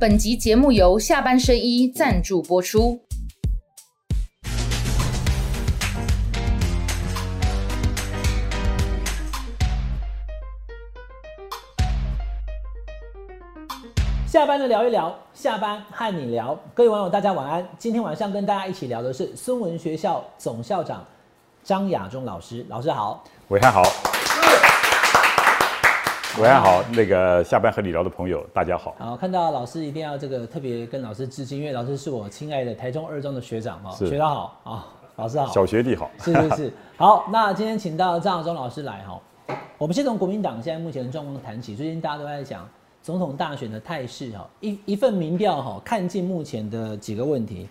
本集节目由下半身衣赞助播出。下班的聊一聊，下班和你聊。各位网友，大家晚安。今天晚上跟大家一起聊的是孙文学校总校长张亚中老师。老师好，伟汉好，伟汉好。那个下班和你聊的朋友，大家好。好，看到老师一定要这个特别跟老师致敬，因为老师是我亲爱的台中二中的学长哦。学长好啊，老师好，小学弟好。是是是。好，那今天请到张亚中老师来哈。我们先从国民党现在目前的状况谈起。最近大家都在讲。总统大选的态势哈，一一份民调哈，看尽目前的几个问题。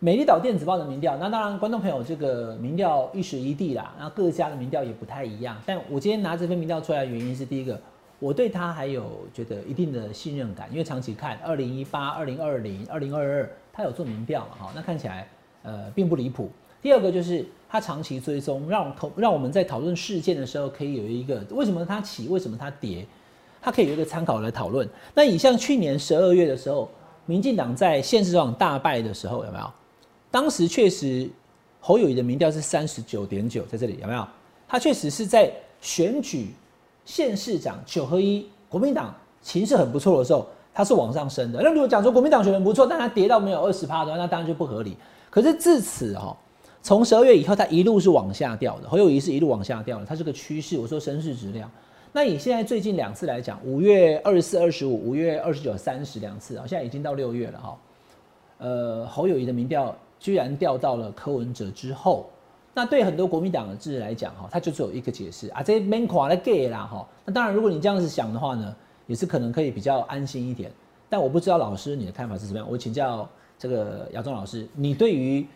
美丽岛电子报的民调，那当然观众朋友这个民调一时一地啦，那各家的民调也不太一样。但我今天拿这份民调出来的原因是，第一个，我对他还有觉得一定的信任感，因为长期看二零一八、二零二零、二零二二，他有做民调嘛哈，那看起来呃并不离谱。第二个就是他长期追踪，让讨让我们在讨论事件的时候可以有一个为什么它起，为什么它跌。它可以有一个参考来讨论。那以像去年十二月的时候，民进党在县市长大败的时候，有没有？当时确实侯友谊的民调是三十九点九，在这里有没有？他确实是在选举县市长九合一，国民党情势很不错的时候，他是往上升的。那如果讲说国民党选的不错，但他跌到没有二十趴的话，那当然就不合理。可是自此哈，从十二月以后，他一路是往下掉的。侯友谊是一路往下掉的，它是个趋势。我说升势质量。那以现在最近两次来讲，五月二十四、二十五，五月二十九、三十两次啊，现在已经到六月了哈。呃，侯友谊的民调居然掉到了柯文哲之后，那对很多国民党的智来讲哈，他就只有一个解释啊，这 man 垮了 gay 啦哈。那当然，如果你这样子想的话呢，也是可能可以比较安心一点。但我不知道老师你的看法是怎么样，我请教这个姚忠老师，你对于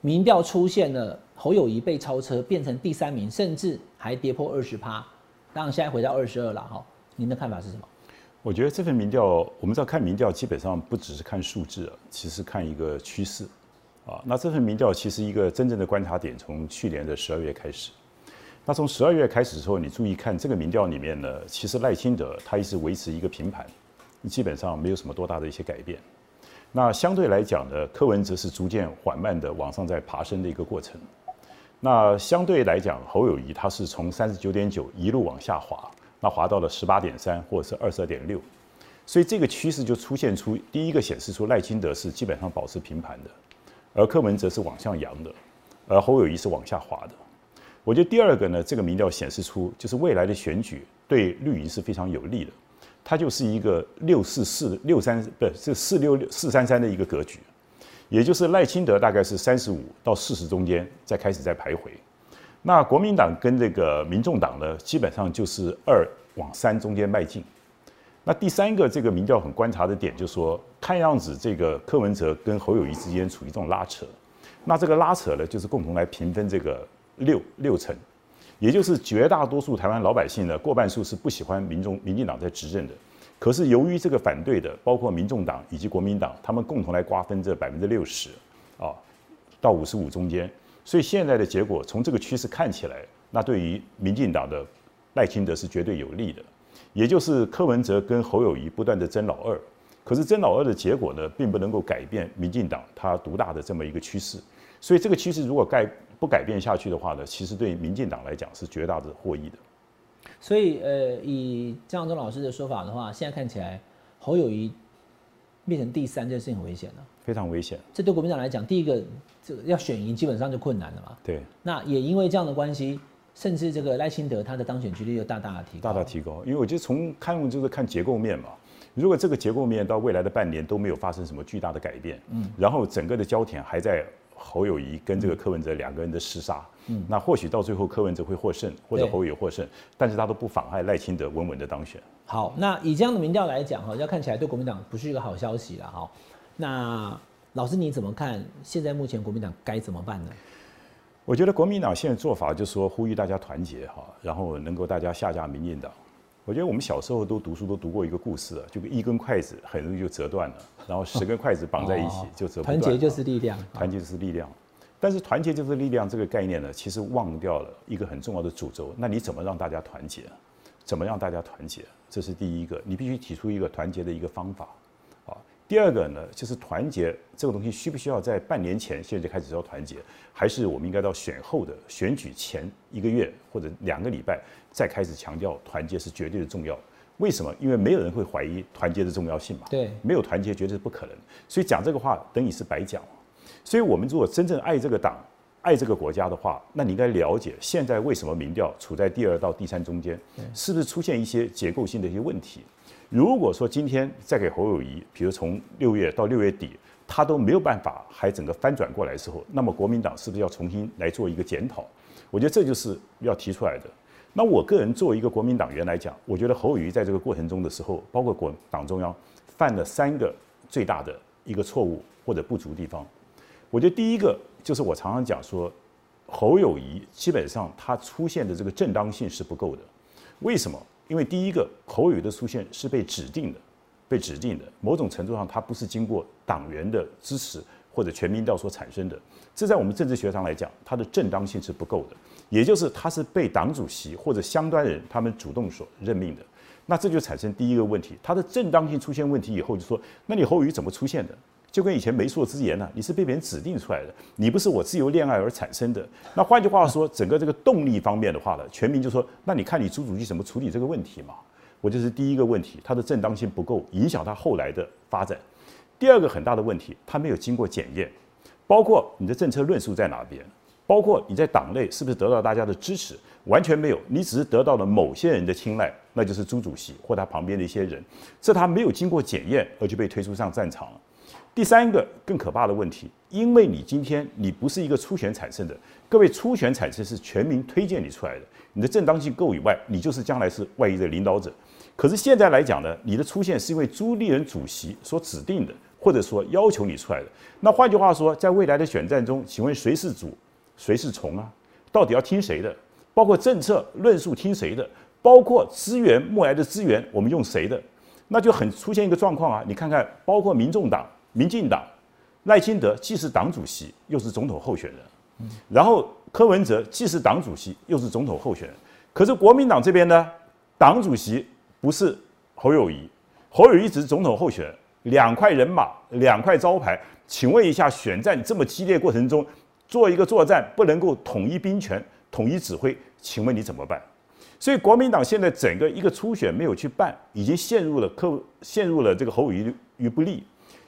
民调出现了侯友谊被超车，变成第三名，甚至还跌破二十趴。当然，现在回到二十二了哈。您的看法是什么？我觉得这份民调，我们知道看民调基本上不只是看数字，其实看一个趋势啊。那这份民调其实一个真正的观察点，从去年的十二月开始。那从十二月开始之后，你注意看这个民调里面呢，其实赖清德他一直维持一个平盘，基本上没有什么多大的一些改变。那相对来讲呢，柯文哲是逐渐缓慢的往上在爬升的一个过程。那相对来讲，侯友谊他是从三十九点九一路往下滑，那滑到了十八点三或者是二十二点六，所以这个趋势就出现出第一个显示出赖清德是基本上保持平盘的，而柯文哲是往上扬的，而侯友谊是往下滑的。我觉得第二个呢，这个民调显示出就是未来的选举对绿营是非常有利的，它就是一个六四四六三不是是四六六四三三的一个格局。也就是赖清德大概是三十五到四十中间再开始在徘徊，那国民党跟这个民众党呢，基本上就是二往三中间迈进。那第三个这个民调很观察的点，就是说看样子这个柯文哲跟侯友谊之间处于这种拉扯，那这个拉扯呢，就是共同来平分这个六六成，也就是绝大多数台湾老百姓呢，过半数是不喜欢民众民进党在执政的。可是由于这个反对的，包括民众党以及国民党，他们共同来瓜分这百分之六十，啊，到五十五中间，所以现在的结果从这个趋势看起来，那对于民进党的赖清德是绝对有利的，也就是柯文哲跟侯友谊不断的争老二，可是争老二的结果呢，并不能够改变民进党它独大的这么一个趋势，所以这个趋势如果改不改变下去的话呢，其实对民进党来讲是绝大的获益的。所以，呃，以张扬忠老师的说法的话，现在看起来侯友谊变成第三，这件事情很危险了，非常危险。这对国民党来讲，第一个，这个要选赢基本上就困难了嘛。对。那也因为这样的关系，甚至这个赖清德他的当选几率又大大的提高，大大提高。因为我觉得从看就是看结构面嘛，如果这个结构面到未来的半年都没有发生什么巨大的改变，嗯，然后整个的焦点还在。侯友谊跟这个柯文哲两个人的厮杀，嗯，那或许到最后柯文哲会获胜，或者侯友谊获胜，但是他都不妨碍赖清德稳稳的当选。好，那以这样的民调来讲，哈，要看起来对国民党不是一个好消息了，哈。那老师你怎么看？现在目前国民党该怎么办呢？我觉得国民党现在做法就是说呼吁大家团结，哈，然后能够大家下架民进党。我觉得我们小时候都读书都读过一个故事啊，就一根筷子很容易就折断了，然后十根筷子绑在一起就折不断。团结就是力量，团结就是力量。但是团结就是力量这个概念呢，其实忘掉了一个很重要的主轴。那你怎么让大家团结？怎么让大家团结？这是第一个，你必须提出一个团结的一个方法啊。第二个呢，就是团结这个东西需不需要在半年前现在就开始要团结，还是我们应该到选后的选举前一个月或者两个礼拜再开始强调团结是绝对的重要？为什么？因为没有人会怀疑团结的重要性嘛。对，没有团结绝对是不可能。所以讲这个话等于是白讲。所以我们如果真正爱这个党、爱这个国家的话，那你应该了解现在为什么民调处在第二到第三中间，是不是出现一些结构性的一些问题？如果说今天再给侯友谊，比如从六月到六月底，他都没有办法还整个翻转过来的时候，那么国民党是不是要重新来做一个检讨？我觉得这就是要提出来的。那我个人作为一个国民党员来讲，我觉得侯友谊在这个过程中的时候，包括国党中央犯了三个最大的一个错误或者不足地方。我觉得第一个就是我常常讲说，侯友谊基本上他出现的这个正当性是不够的。为什么？因为第一个，侯友谊的出现是被指定的，被指定的，某种程度上他不是经过党员的支持或者全民调所产生的。这在我们政治学上来讲，它的正当性是不够的。也就是他是被党主席或者相关人他们主动所任命的。那这就产生第一个问题，它的正当性出现问题以后，就说，那你侯友谊怎么出现的？就跟以前媒妁之言呢，你是被别人指定出来的，你不是我自由恋爱而产生的。那换句话说，整个这个动力方面的话呢，全民就说，那你看你朱主席怎么处理这个问题嘛？我就是第一个问题，他的正当性不够，影响他后来的发展。第二个很大的问题，他没有经过检验，包括你的政策论述在哪边，包括你在党内是不是得到大家的支持，完全没有，你只是得到了某些人的青睐，那就是朱主席或他旁边的一些人，这他没有经过检验而就被推出上战场了。第三个更可怕的问题，因为你今天你不是一个初选产生的，各位初选产生是全民推荐你出来的，你的正当性够以外，你就是将来是外一的领导者。可是现在来讲呢，你的出现是因为朱立伦主席所指定的，或者说要求你出来的。那换句话说，在未来的选战中，请问谁是主，谁是从啊？到底要听谁的？包括政策论述听谁的？包括资源募来的资源我们用谁的？那就很出现一个状况啊！你看看，包括民众党。民进党赖清德既是党主席，又是总统候选人，然后柯文哲既是党主席，又是总统候选人。可是国民党这边呢，党主席不是侯友谊，侯友谊只是总统候选人，两块人马，两块招牌。请问一下，选战这么激烈过程中，做一个作战不能够统一兵权、统一指挥，请问你怎么办？所以国民党现在整个一个初选没有去办，已经陷入了柯陷入了这个侯友谊于不利。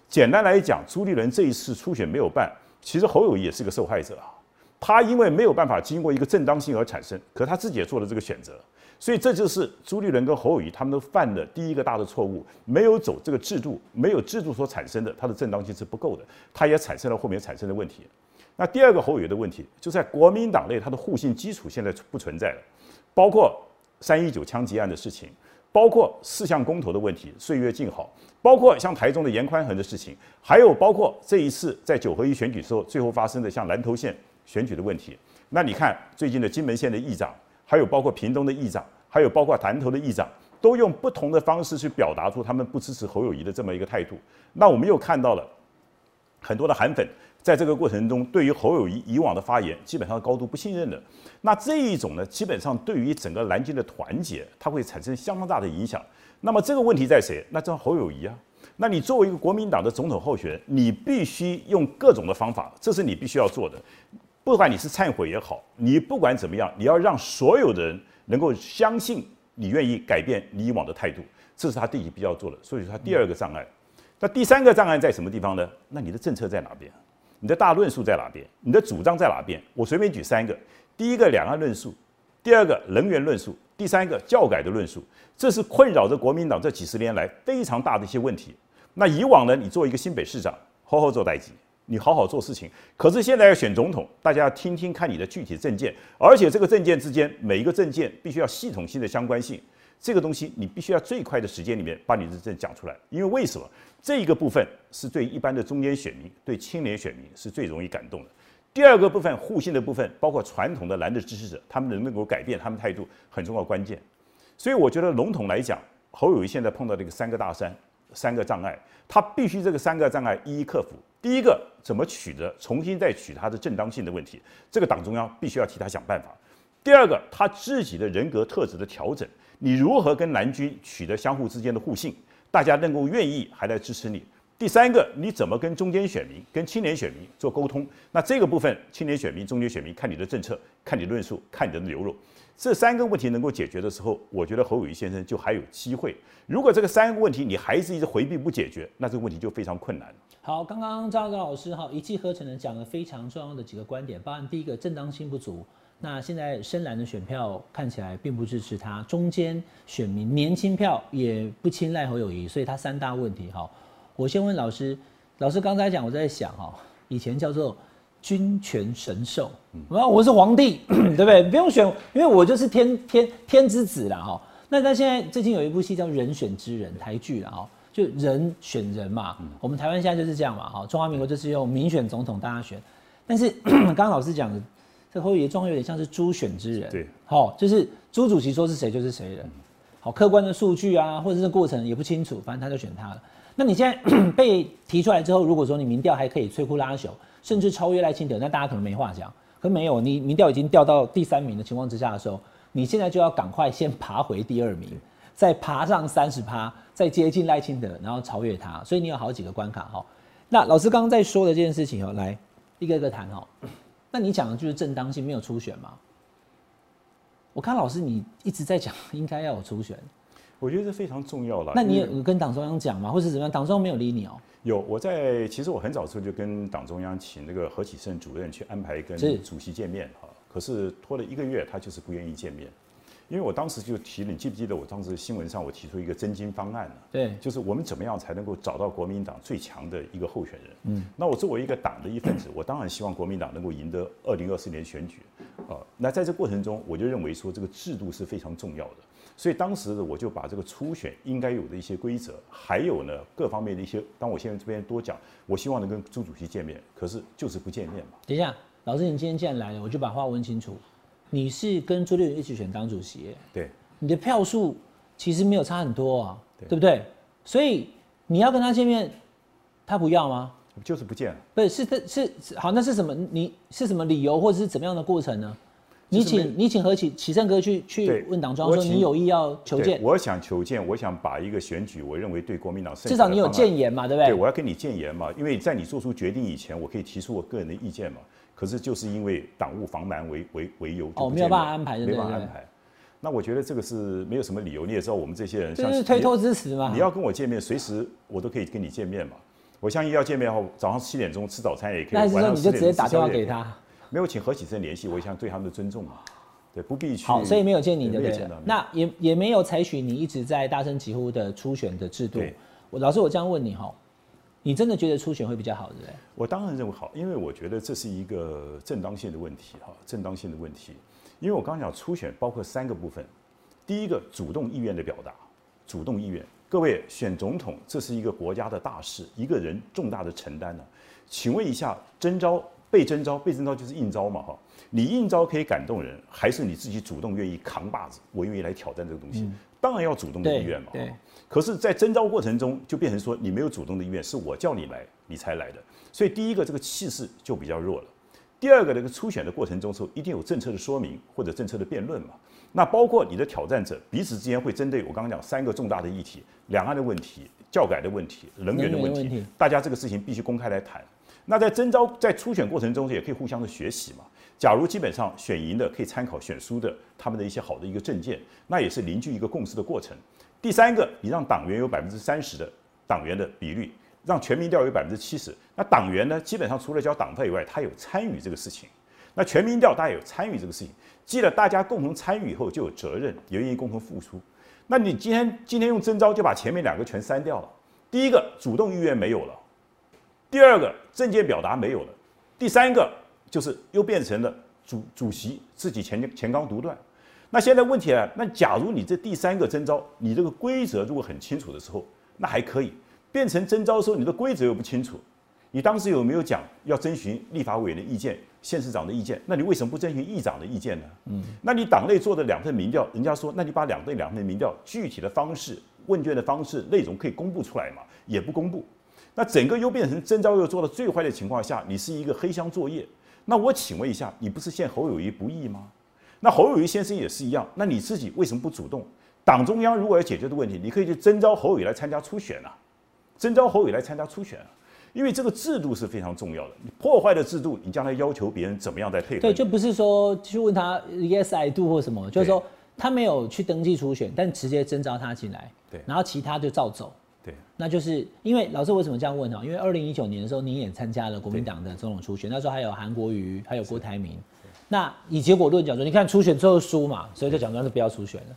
简单来讲，朱立伦这一次初选没有办，其实侯友谊也是个受害者啊。他因为没有办法经过一个正当性而产生，可他自己也做了这个选择，所以这就是朱立伦跟侯友谊他们都犯的第一个大的错误，没有走这个制度，没有制度所产生的，他的正当性是不够的，他也产生了后面产生的问题。那第二个侯友谊的问题，就在国民党内，他的互信基础现在不存在了，包括三一九枪击案的事情。包括四项公投的问题，岁月静好；包括像台中的严宽恒的事情，还有包括这一次在九合一选举时候最后发生的像南投县选举的问题。那你看最近的金门县的议长，还有包括屏东的议长，还有包括南投的议长，都用不同的方式去表达出他们不支持侯友谊的这么一个态度。那我们又看到了很多的韩粉。在这个过程中，对于侯友谊以往的发言，基本上高度不信任的。那这一种呢，基本上对于整个南京的团结，它会产生相当大的影响。那么这个问题在谁？那这侯友谊啊。那你作为一个国民党的总统候选人，你必须用各种的方法，这是你必须要做的。不管你是忏悔也好，你不管怎么样，你要让所有的人能够相信你愿意改变你以往的态度，这是他第一必要做的。所以说他第二个障碍。那第三个障碍在什么地方呢？那你的政策在哪边？你的大论述在哪边？你的主张在哪边？我随便举三个：第一个两岸论述，第二个能源论述，第三个教改的论述。这是困扰着国民党这几十年来非常大的一些问题。那以往呢，你做一个新北市长，好好做代级，你好好做事情。可是现在要选总统，大家要听听看你的具体政见，而且这个政见之间每一个政见必须要系统性的相关性。这个东西你必须要最快的时间里面把你的证讲出来，因为为什么？这一个部分是对一般的中间选民、对青年选民是最容易感动的。第二个部分，互信的部分，包括传统的蓝的支持者，他们能不能够改变他们态度，很重要关键。所以我觉得笼统来讲，侯友谊现在碰到这个三个大山、三个障碍，他必须这个三个障碍一一克服。第一个，怎么取得重新再取他的正当性的问题，这个党中央必须要替他想办法。第二个，他自己的人格特质的调整。你如何跟蓝军取得相互之间的互信？大家能够愿意还来支持你？第三个，你怎么跟中间选民、跟青年选民做沟通？那这个部分，青年选民、中间选民看你的政策、看你的论述、看你的牛肉，这三个问题能够解决的时候，我觉得侯友谊先生就还有机会。如果这个三个问题你还是一直回避不解决，那这个问题就非常困难。好，刚刚张高老师哈一气呵成的讲了非常重要的几个观点，包含第一个正当性不足。那现在深蓝的选票看起来并不支持他，中间选民年轻票也不青睐侯友谊，所以他三大问题哈。我先问老师，老师刚才讲，我在想哈，以前叫做君权神授，我我是皇帝，对不对？不用选，因为我就是天天天之子了哈。那他现在最近有一部戏叫《人选之人》台剧了哈，就人选人嘛。我们台湾现在就是这样嘛哈，中华民国就是用民选总统大家选，但是 刚刚老师讲的，这后裔状况有点像是猪选之人，对，好，就是朱主席说是谁就是谁人，好，客观的数据啊，或者是过程也不清楚，反正他就选他了。那你现在 被提出来之后，如果说你民调还可以摧枯拉朽，甚至超越赖清德，那大家可能没话讲。可没有，你民调已经掉到第三名的情况之下的时候，你现在就要赶快先爬回第二名，再爬上三十趴，再接近赖清德，然后超越他。所以你有好几个关卡哈。那老师刚刚在说的这件事情哦，来一个一个谈哦。那你讲的就是正当性，没有初选吗？我看老师你一直在讲，应该要有初选。我觉得这非常重要了。那你有跟党中央讲吗？或是怎么样？党中央没有理你哦。有，我在其实我很早时候就跟党中央请那个何启胜主任去安排跟主席见面哈。可是拖了一个月，他就是不愿意见面。因为我当时就提了，你记不记得我当时新闻上我提出一个真金方案呢？对，就是我们怎么样才能够找到国民党最强的一个候选人？嗯，那我作为一个党的一份子，我当然希望国民党能够赢得二零二四年选举。啊，那在这过程中，我就认为说这个制度是非常重要的。所以当时我就把这个初选应该有的一些规则，还有呢各方面的一些，当我现在这边多讲，我希望能跟朱主席见面，可是就是不见面嘛。等一下，老师，你今天既然来了，我就把话问清楚，你是跟朱立伦一起选党主席？对。你的票数其实没有差很多啊，对不对？所以你要跟他见面，他不要吗？就是不见。不是，是是是，好，那是什么？你是什么理由，或者是怎么样的过程呢？你请你请何启启胜哥去去问党中央说你有意要求见，我想求见，我想把一个选举，我认为对国民党至少你有谏言嘛，对不对？对，我要跟你谏言嘛，因为在你做出决定以前，我可以提出我个人的意见嘛。可是就是因为党务防瞒为为为由，哦，没有办法安排，没办法安排。那我觉得这个是没有什么理由，你也知道我们这些人就是推脱支持嘛。你要跟我见面，随时我都可以跟你见面嘛。我相信要见面后，早上七点钟吃早餐也可以，那是说你就直接打电话给他，没有请何启生联系，我想对他们的尊重嘛。对，不必去。好，所以没有见你的对。那也也没有采取你一直在大声疾呼的初选的制度。我老师，我这样问你哈，你真的觉得初选会比较好，对不对？我当然认为好，因为我觉得这是一个正当性的问题哈，正当性的问题。因为我刚刚讲初选包括三个部分，第一个主动意愿的表达，主动意愿。各位选总统，这是一个国家的大事，一个人重大的承担呢。请问一下，征召、被征召、被征召就是应招嘛哈？你应招可以感动人，还是你自己主动愿意扛把子？我愿意来挑战这个东西，当然要主动的意愿嘛。对。可是，在征招过程中，就变成说你没有主动的意愿，是我叫你来，你才来的。所以，第一个这个气势就比较弱了。第二个，这个初选的过程中时候，一定有政策的说明或者政策的辩论嘛。那包括你的挑战者彼此之间会针对我刚刚讲三个重大的议题：两岸的问题、教改的问题、能源的问题，大家这个事情必须公开来谈。那在征招在初选过程中，也可以互相的学习嘛。假如基本上选赢的可以参考选输的他们的一些好的一个证件，那也是凝聚一个共识的过程。第三个，你让党员有百分之三十的党员的比率，让全民调有百分之七十，那党员呢，基本上除了交党费以外，他有参与这个事情。那全民调大家有参与这个事情，记得大家共同参与以后就有责任，也愿意共同付出。那你今天今天用征召就把前面两个全删掉了，第一个主动意愿没有了，第二个政见表达没有了，第三个。就是又变成了主主席自己前前刚独断，那现在问题啊，那假如你这第三个征召，你这个规则如果很清楚的时候，那还可以变成征召的时候，你的规则又不清楚，你当时有没有讲要征询立法委员的意见、县市长的意见？那你为什么不征询议长的意见呢？嗯，那你党内做的两份民调，人家说，那你把两份两份民调具体的方式、问卷的方式、内容可以公布出来嘛？也不公布，那整个又变成征召又做到最坏的情况下，你是一个黑箱作业。那我请问一下，你不是陷侯友谊不义吗？那侯友谊先生也是一样。那你自己为什么不主动？党中央如果要解决的问题，你可以去征召侯友谊来参加初选啊，征召侯友宜来参加初选啊，因为这个制度是非常重要的。你破坏了制度，你将来要求别人怎么样再配合？对，就不是说去问他 yes I do 或什么，就是说他没有去登记初选，但直接征召他进来，对，然后其他就照走。对，那就是因为老师为什么这样问呢？因为二零一九年的时候，您也参加了国民党的总统初选，那时候还有韩国瑜，还有郭台铭。那以结果论讲说，你看初选最后输嘛，所以就讲说是不要初选了。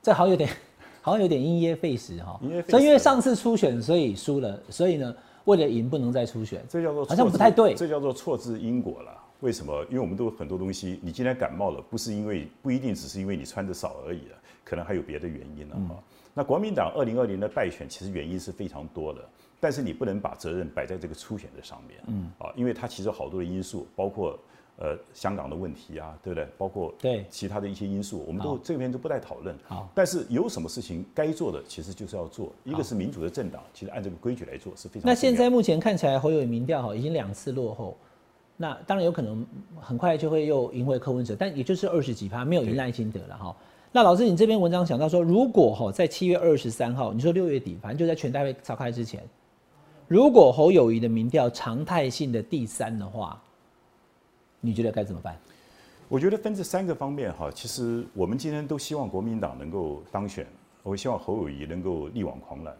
这好像有点，好像有点因噎废食哈。所以因为上次初选所以输了，所以呢为了赢不能再初选，这叫做好像不太对。这叫做错置因果了。为什么？因为我们都有很多东西，你今天感冒了，不是因为不一定只是因为你穿的少而已了，可能还有别的原因了哈。那国民党二零二零的败选，其实原因是非常多的，但是你不能把责任摆在这个初选的上面，嗯啊，因为它其实好多的因素，包括呃香港的问题啊，对不对？包括对其他的一些因素，我们都这边都不再讨论。好，但是有什么事情该做的，其实就是要做。一个是民主的政党，其实按这个规矩来做是非常。那现在目前看起来侯友民调哈已经两次落后，那当然有可能很快就会又赢回柯文哲，但也就是二十几趴，没有赢赖清德了哈。那老师，你这篇文章讲到说，如果哈在七月二十三号，你说六月底，反正就在全大会召开之前，如果侯友谊的民调常态性的第三的话，你觉得该怎么办？我觉得分这三个方面哈，其实我们今天都希望国民党能够当选，我希望侯友谊能够力挽狂澜，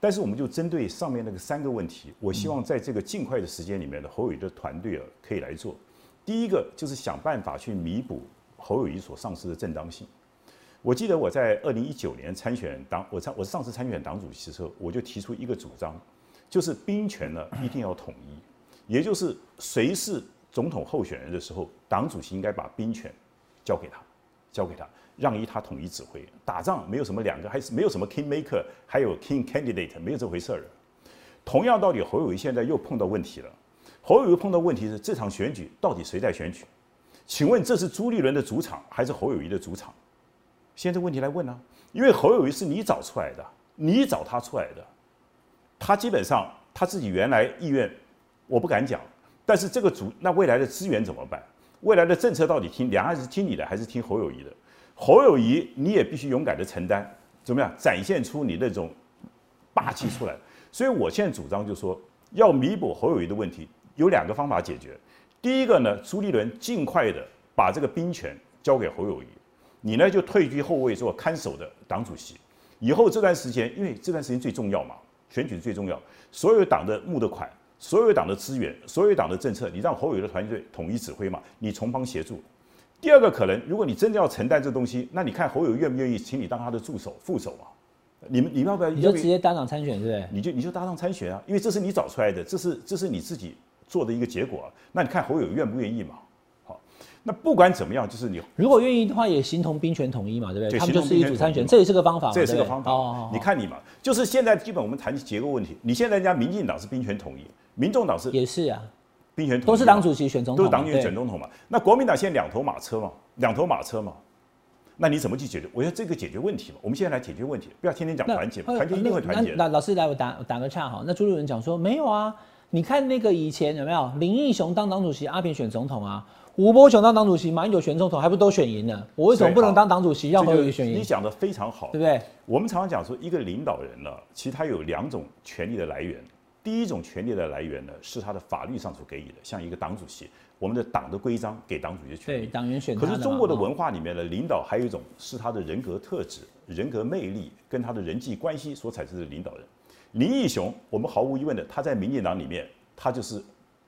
但是我们就针对上面那个三个问题，我希望在这个尽快的时间里面的侯友谊的团队啊可以来做。第一个就是想办法去弥补侯友谊所丧失的正当性。我记得我在二零一九年参选党，我参我上次参选党主席的时候，我就提出一个主张，就是兵权呢一定要统一，也就是谁是总统候选人的时候，党主席应该把兵权交给他，交给他，让依他统一指挥。打仗没有什么两个，还是没有什么 king maker，还有 king candidate，没有这回事儿。同样道理，侯友谊现在又碰到问题了。侯友谊碰到问题是这场选举到底谁在选举？请问这是朱立伦的主场还是侯友谊的主场？现在问题来问呢？因为侯友谊是你找出来的，你找他出来的，他基本上他自己原来意愿，我不敢讲。但是这个主那未来的资源怎么办？未来的政策到底听两岸是听你的还是听侯友谊的？侯友谊你也必须勇敢的承担，怎么样展现出你那种霸气出来？所以我现在主张就是说，要弥补侯友谊的问题，有两个方法解决。第一个呢，朱立伦尽快的把这个兵权交给侯友谊。你呢就退居后卫做看守的党主席，以后这段时间，因为这段时间最重要嘛，选举最重要，所有党的募的款，所有党的资源，所有党的政策，你让侯友的团队统一指挥嘛，你从旁协助。第二个可能，如果你真的要承担这东西，那你看侯友愿不愿意请你当他的助手、副手嘛？你们你们要不要？你就直接搭档参选，对不对？你就你就搭档参选啊，因为这是你找出来的，这是这是你自己做的一个结果。那你看侯友愿不愿意嘛？那不管怎么样，就是你如果愿意的话，也形同兵权统一嘛，对不对？他们就是一组参选，这也是个方法。这也是个方法。哦，你看你嘛，就是现在基本我们谈结构问题。你现在人家民进党是兵权统一，民众党是也是啊，兵权统一都是党主席选总统，都是党主席选总统嘛。那国民党现在两头马车嘛，两头马车嘛，那你怎么去解决？我要这个解决问题嘛。我们现在来解决问题，不要天天讲团结，团结一定会团结。那老师来，我打打个岔哈。那朱立伦讲说没有啊，你看那个以前有没有林义雄当党主席，阿扁选总统啊？吴伯雄当党主席，马英九选总统，还不都选赢了？我为什么不能当党主席？要何以选赢？你讲的非常好，对不对？我们常常讲说，一个领导人呢，其实他有两种权力的来源。第一种权力的来源呢，是他的法律上所给予的，像一个党主席，我们的党的规章给党主席权力。对，党员选。可是中国的文化里面呢领导还有一种是他的人格特质、人格魅力跟他的人际关系所产生的领导人。林义雄，我们毫无疑问的，他在民进党里面，他就是。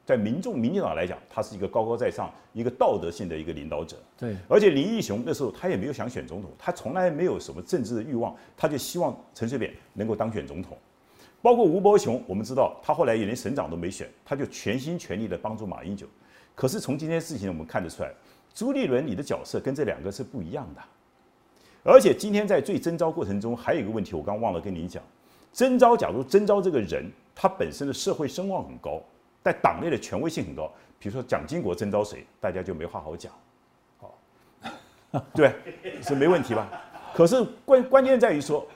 在民众、民进党来讲，他是一个高高在上、一个道德性的一个领导者。对，而且林义雄那时候他也没有想选总统，他从来没有什么政治的欲望，他就希望陈水扁能够当选总统。包括吴伯雄，我们知道他后来也连省长都没选，他就全心全力的帮助马英九。可是从今天事情我们看得出来，朱立伦你的角色跟这两个是不一样的。而且今天在最征召过程中还有一个问题，我刚忘了跟你讲，征召假如征召这个人，他本身的社会声望很高。在党内的权威性很高，比如说蒋经国征召谁，大家就没话好讲，好，对，是没问题吧？可是关关键在于说，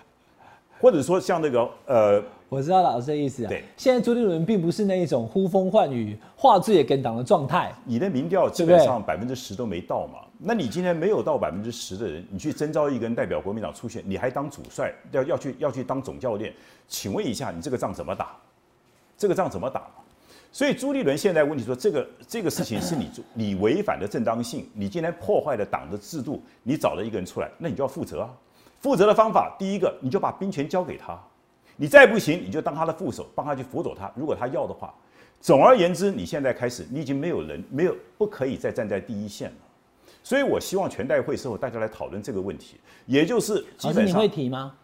或者说像那个呃，我知道老师的意思啊。对，现在朱立伦并不是那一种呼风唤雨、画质也跟党的状态。你的民调基本上百分之十都没到嘛，那你今天没有到百分之十的人，你去征召一个人代表国民党出现，你还当主帅，要要去要去当总教练，请问一下，你这个仗怎么打？这个仗怎么打？所以朱立伦现在问题说，这个这个事情是你 你违反的正当性，你今天破坏了党的制度，你找了一个人出来，那你就要负责啊。负责的方法，第一个，你就把兵权交给他，你再不行，你就当他的副手，帮他去辅佐他。如果他要的话，总而言之，你现在开始，你已经没有人，没有不可以再站在第一线了。所以我希望全代会时候大家来讨论这个问题，也就是基本上你会提吗？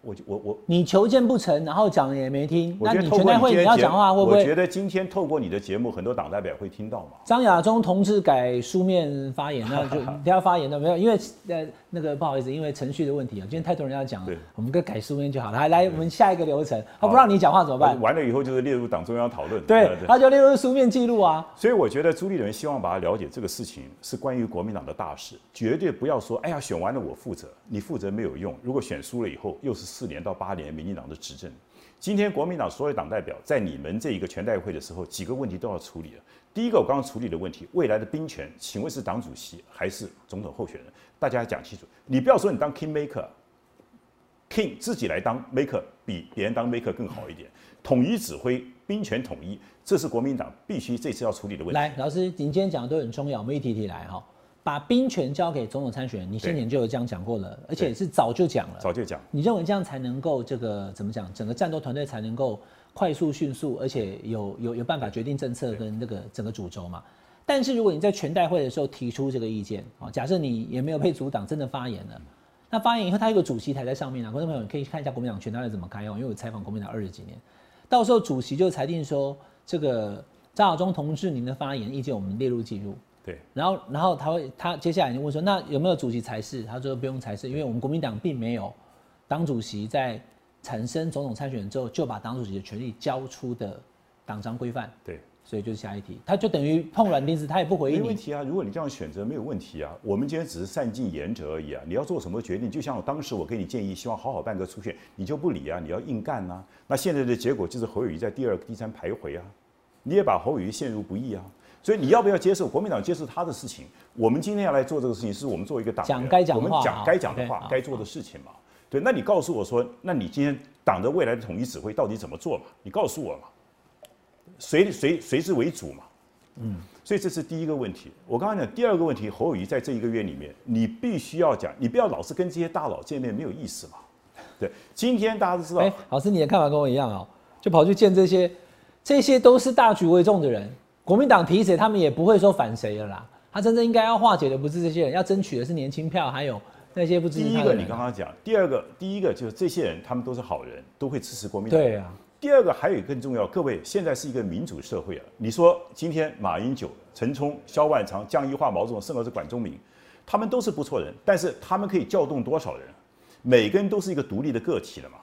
我我我，你求见不成，然后讲也没听。那你全代会你要讲话会不会？我觉得今天透过你的节目，很多党代表会听到嘛。张亚中同志改书面发言，那就 不要发言了没有？因为呃那个不好意思，因为程序的问题啊，今天太多人要讲了，我们跟改书面就好了。来来，我们下一个流程，他不让你讲话怎么办？完了以后就是列入党中央讨论。对，他就列入书面记录啊。所以我觉得朱立伦希望把他了解这个事情是关于国民党的大事，绝对不要说哎呀选完了我负责，你负责没有用。如果选输了以后又是四年到八年。民进党的执政，今天国民党所有党代表在你们这一个全代会的时候，几个问题都要处理了。第一个，我刚刚处理的问题，未来的兵权，请问是党主席还是总统候选人？大家讲清楚。你不要说你当 king maker，king 自己来当 maker 比别人当 maker 更好一点。统一指挥，兵权统一，这是国民党必须这次要处理的问题。来，老师，您今天讲的都很重要，我们一题题来哈。把兵权交给总统参选人，你先前就有这样讲过了，而且是早就讲了。早就讲。你认为这样才能够这个怎么讲？整个战斗团队才能够快速、迅速，而且有有有办法决定政策跟那个整个主轴嘛？但是如果你在全代会的时候提出这个意见啊，假设你也没有被阻挡，真的发言了，那发言以后他有个主席台在上面啊，观众朋友你可以看一下国民党全代会怎么开哦，因为我采访国民党二十几年，到时候主席就裁定说，这个张亚中同志您的发言意见我们列入记录。对，然后，然后他会，他接下来就问说，那有没有主席裁示？他说不用裁示，因为我们国民党并没有党主席在产生总统参选之后就把党主席的权利交出的党章规范。对，所以就是下一题，他就等于碰软钉子，他也不回应没问题啊，如果你这样选择没有问题啊，我们今天只是善尽言者而已啊。你要做什么决定，就像我当时我给你建议，希望好好办个初选，你就不理啊，你要硬干啊。那现在的结果就是侯友谊在第二、第三徘徊啊，你也把侯友谊陷入不义啊。所以你要不要接受国民党接受他的事情？我们今天要来做这个事情，是我们作为一个党讲该讲的话，我们讲该讲的话，该做的事情嘛。对，那你告诉我说，那你今天党的未来的统一指挥到底怎么做嘛？你告诉我嘛，谁谁谁之为主嘛？嗯，所以这是第一个问题。我刚刚讲第二个问题，侯友谊在这一个月里面，你必须要讲，你不要老是跟这些大佬见面，没有意思嘛。对，今天大家都知道，哎，老师你的看法跟我一样哦，就跑去见这些，这些都是大局为重的人。国民党提谁，他们也不会说反谁了啦。他真正应该要化解的不是这些人，要争取的是年轻票，还有那些不支持第一个你刚刚讲，第二个，第一个就是这些人，他们都是好人，都会支持国民党。对啊。第二个还有更重要，各位现在是一个民主社会啊。你说今天马英九、陈冲、萧万长、江宜桦、毛泽东，甚至是管中明，他们都是不错人，但是他们可以调动多少人？每个人都是一个独立的个体了嘛？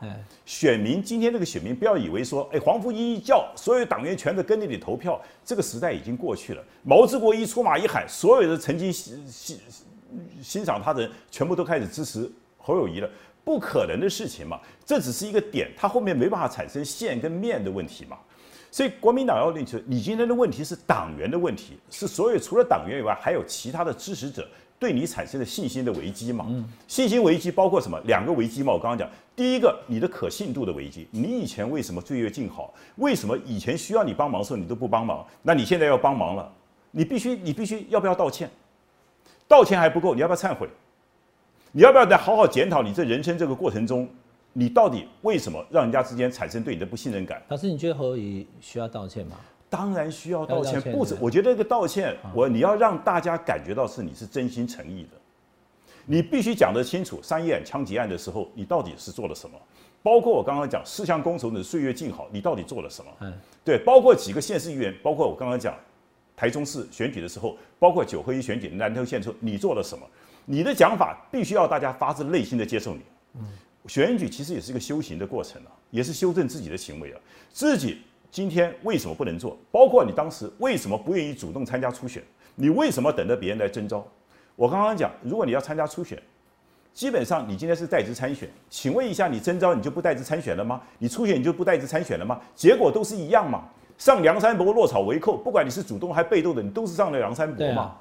选民今天这个选民不要以为说，哎，黄福一一叫，所有党员全都跟着你投票，这个时代已经过去了。毛志国一出马一喊，所有的曾经欣欣欣赏他的人，全部都开始支持侯友谊了，不可能的事情嘛。这只是一个点，他后面没办法产生线跟面的问题嘛。所以国民党要认清，你今天的问题是党员的问题，是所有除了党员以外，还有其他的支持者。对你产生的信心的危机嘛？信心危机包括什么？两个危机嘛。我刚刚讲，第一个，你的可信度的危机。你以前为什么岁月静好？为什么以前需要你帮忙的时候你都不帮忙？那你现在要帮忙了，你必须，你必须要不要道歉？道歉还不够，你要不要忏悔？你要不要再好好检讨你这人生这个过程中，你到底为什么让人家之间产生对你的不信任感？老师，你觉得何以需要道歉吗？当然需要道歉，不止。我觉得这个道歉，我你要让大家感觉到是你是真心诚意的，你必须讲得清楚。三叶枪击案的时候，你到底是做了什么？包括我刚刚讲四项工程的岁月静好，你到底做了什么？嗯，对，包括几个县市议员，包括我刚刚讲台中市选举的时候，包括九合一选举南投县的时候，你做了什么？你的讲法必须要大家发自内心的接受你。嗯，选举其实也是一个修行的过程啊，也是修正自己的行为啊，自己。今天为什么不能做？包括你当时为什么不愿意主动参加初选？你为什么等着别人来征召？我刚刚讲，如果你要参加初选，基本上你今天是代职参选，请问一下，你征召你就不代职参选了吗？你初选你就不代职参选了吗？结果都是一样嘛。上梁山伯落草为寇，不管你是主动还被动的，你都是上了梁山伯嘛，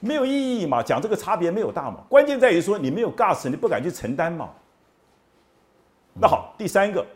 没有意义嘛。讲这个差别没有大嘛，关键在于说你没有 gas，你不敢去承担嘛。那好，第三个，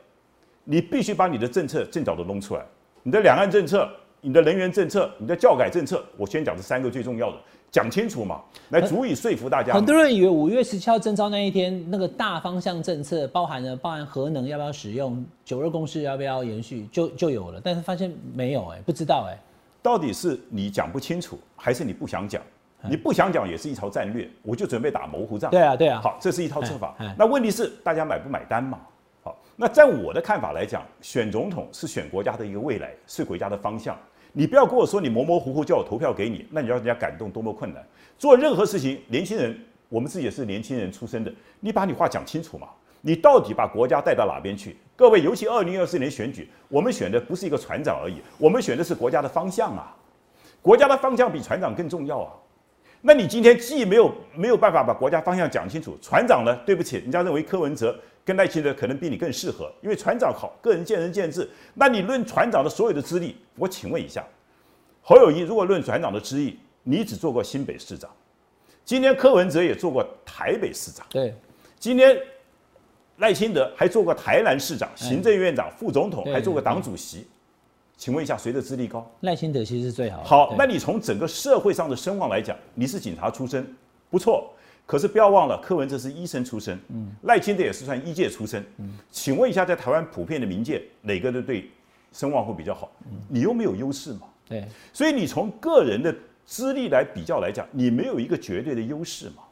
你必须把你的政策尽早的弄出来，你的两岸政策、你的人员政策、你的教改政策，我先讲这三个最重要的，讲清楚嘛，来足以说服大家。很多人以为五月十七号征招那一天，那个大方向政策包含了包含核能要不要使用，九二共识要不要延续，就就有了，但是发现没有，哎，不知道，哎，到底是你讲不清楚，还是你不想讲？你不想讲也是一套战略，我就准备打模糊仗。对啊，对啊。好，这是一套策法。那问题是大家买不买单嘛？那在我的看法来讲，选总统是选国家的一个未来，是国家的方向。你不要跟我说你模模糊糊叫我投票给你，那你要人家感动多么困难。做任何事情，年轻人，我们自己也是年轻人出身的，你把你话讲清楚嘛？你到底把国家带到哪边去？各位，尤其二零二四年选举，我们选的不是一个船长而已，我们选的是国家的方向啊！国家的方向比船长更重要啊！那你今天既没有没有办法把国家方向讲清楚，船长呢？对不起，人家认为柯文哲跟赖清德可能比你更适合，因为船长好，个人见仁见智。那你论船长的所有的资历，我请问一下，侯友谊如果论船长的资历，你只做过新北市长，今天柯文哲也做过台北市长，对，今天赖清德还做过台南市长、行政院长、副总统，还做过党主席。请问一下，谁的资历高？赖清德其实是最好。好，那你从整个社会上的声望来讲，你是警察出身，不错。可是不要忘了，柯文哲是医生出身，嗯，赖清德也是算医界出身，嗯。请问一下，在台湾普遍的民界，哪个的对声望会比较好？你又没有优势嘛？对。所以你从个人的资历来比较来讲，你没有一个绝对的优势嘛？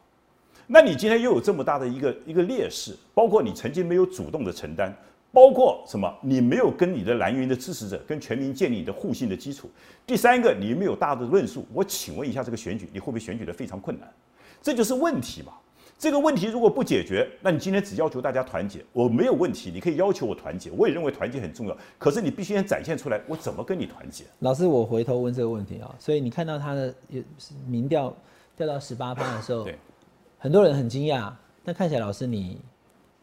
那你今天又有这么大的一个一个劣势，包括你曾经没有主动的承担。包括什么？你没有跟你的蓝云的支持者、跟全民建立你的互信的基础。第三个，你没有大的论述。我请问一下，这个选举你会不会选举的非常困难？这就是问题嘛。这个问题如果不解决，那你今天只要求大家团结，我没有问题，你可以要求我团结，我也认为团结很重要。可是你必须先展现出来，我怎么跟你团结？老师，我回头问这个问题啊。所以你看到他的民调掉到十八趴的时候，对，很多人很惊讶。但看起来，老师你。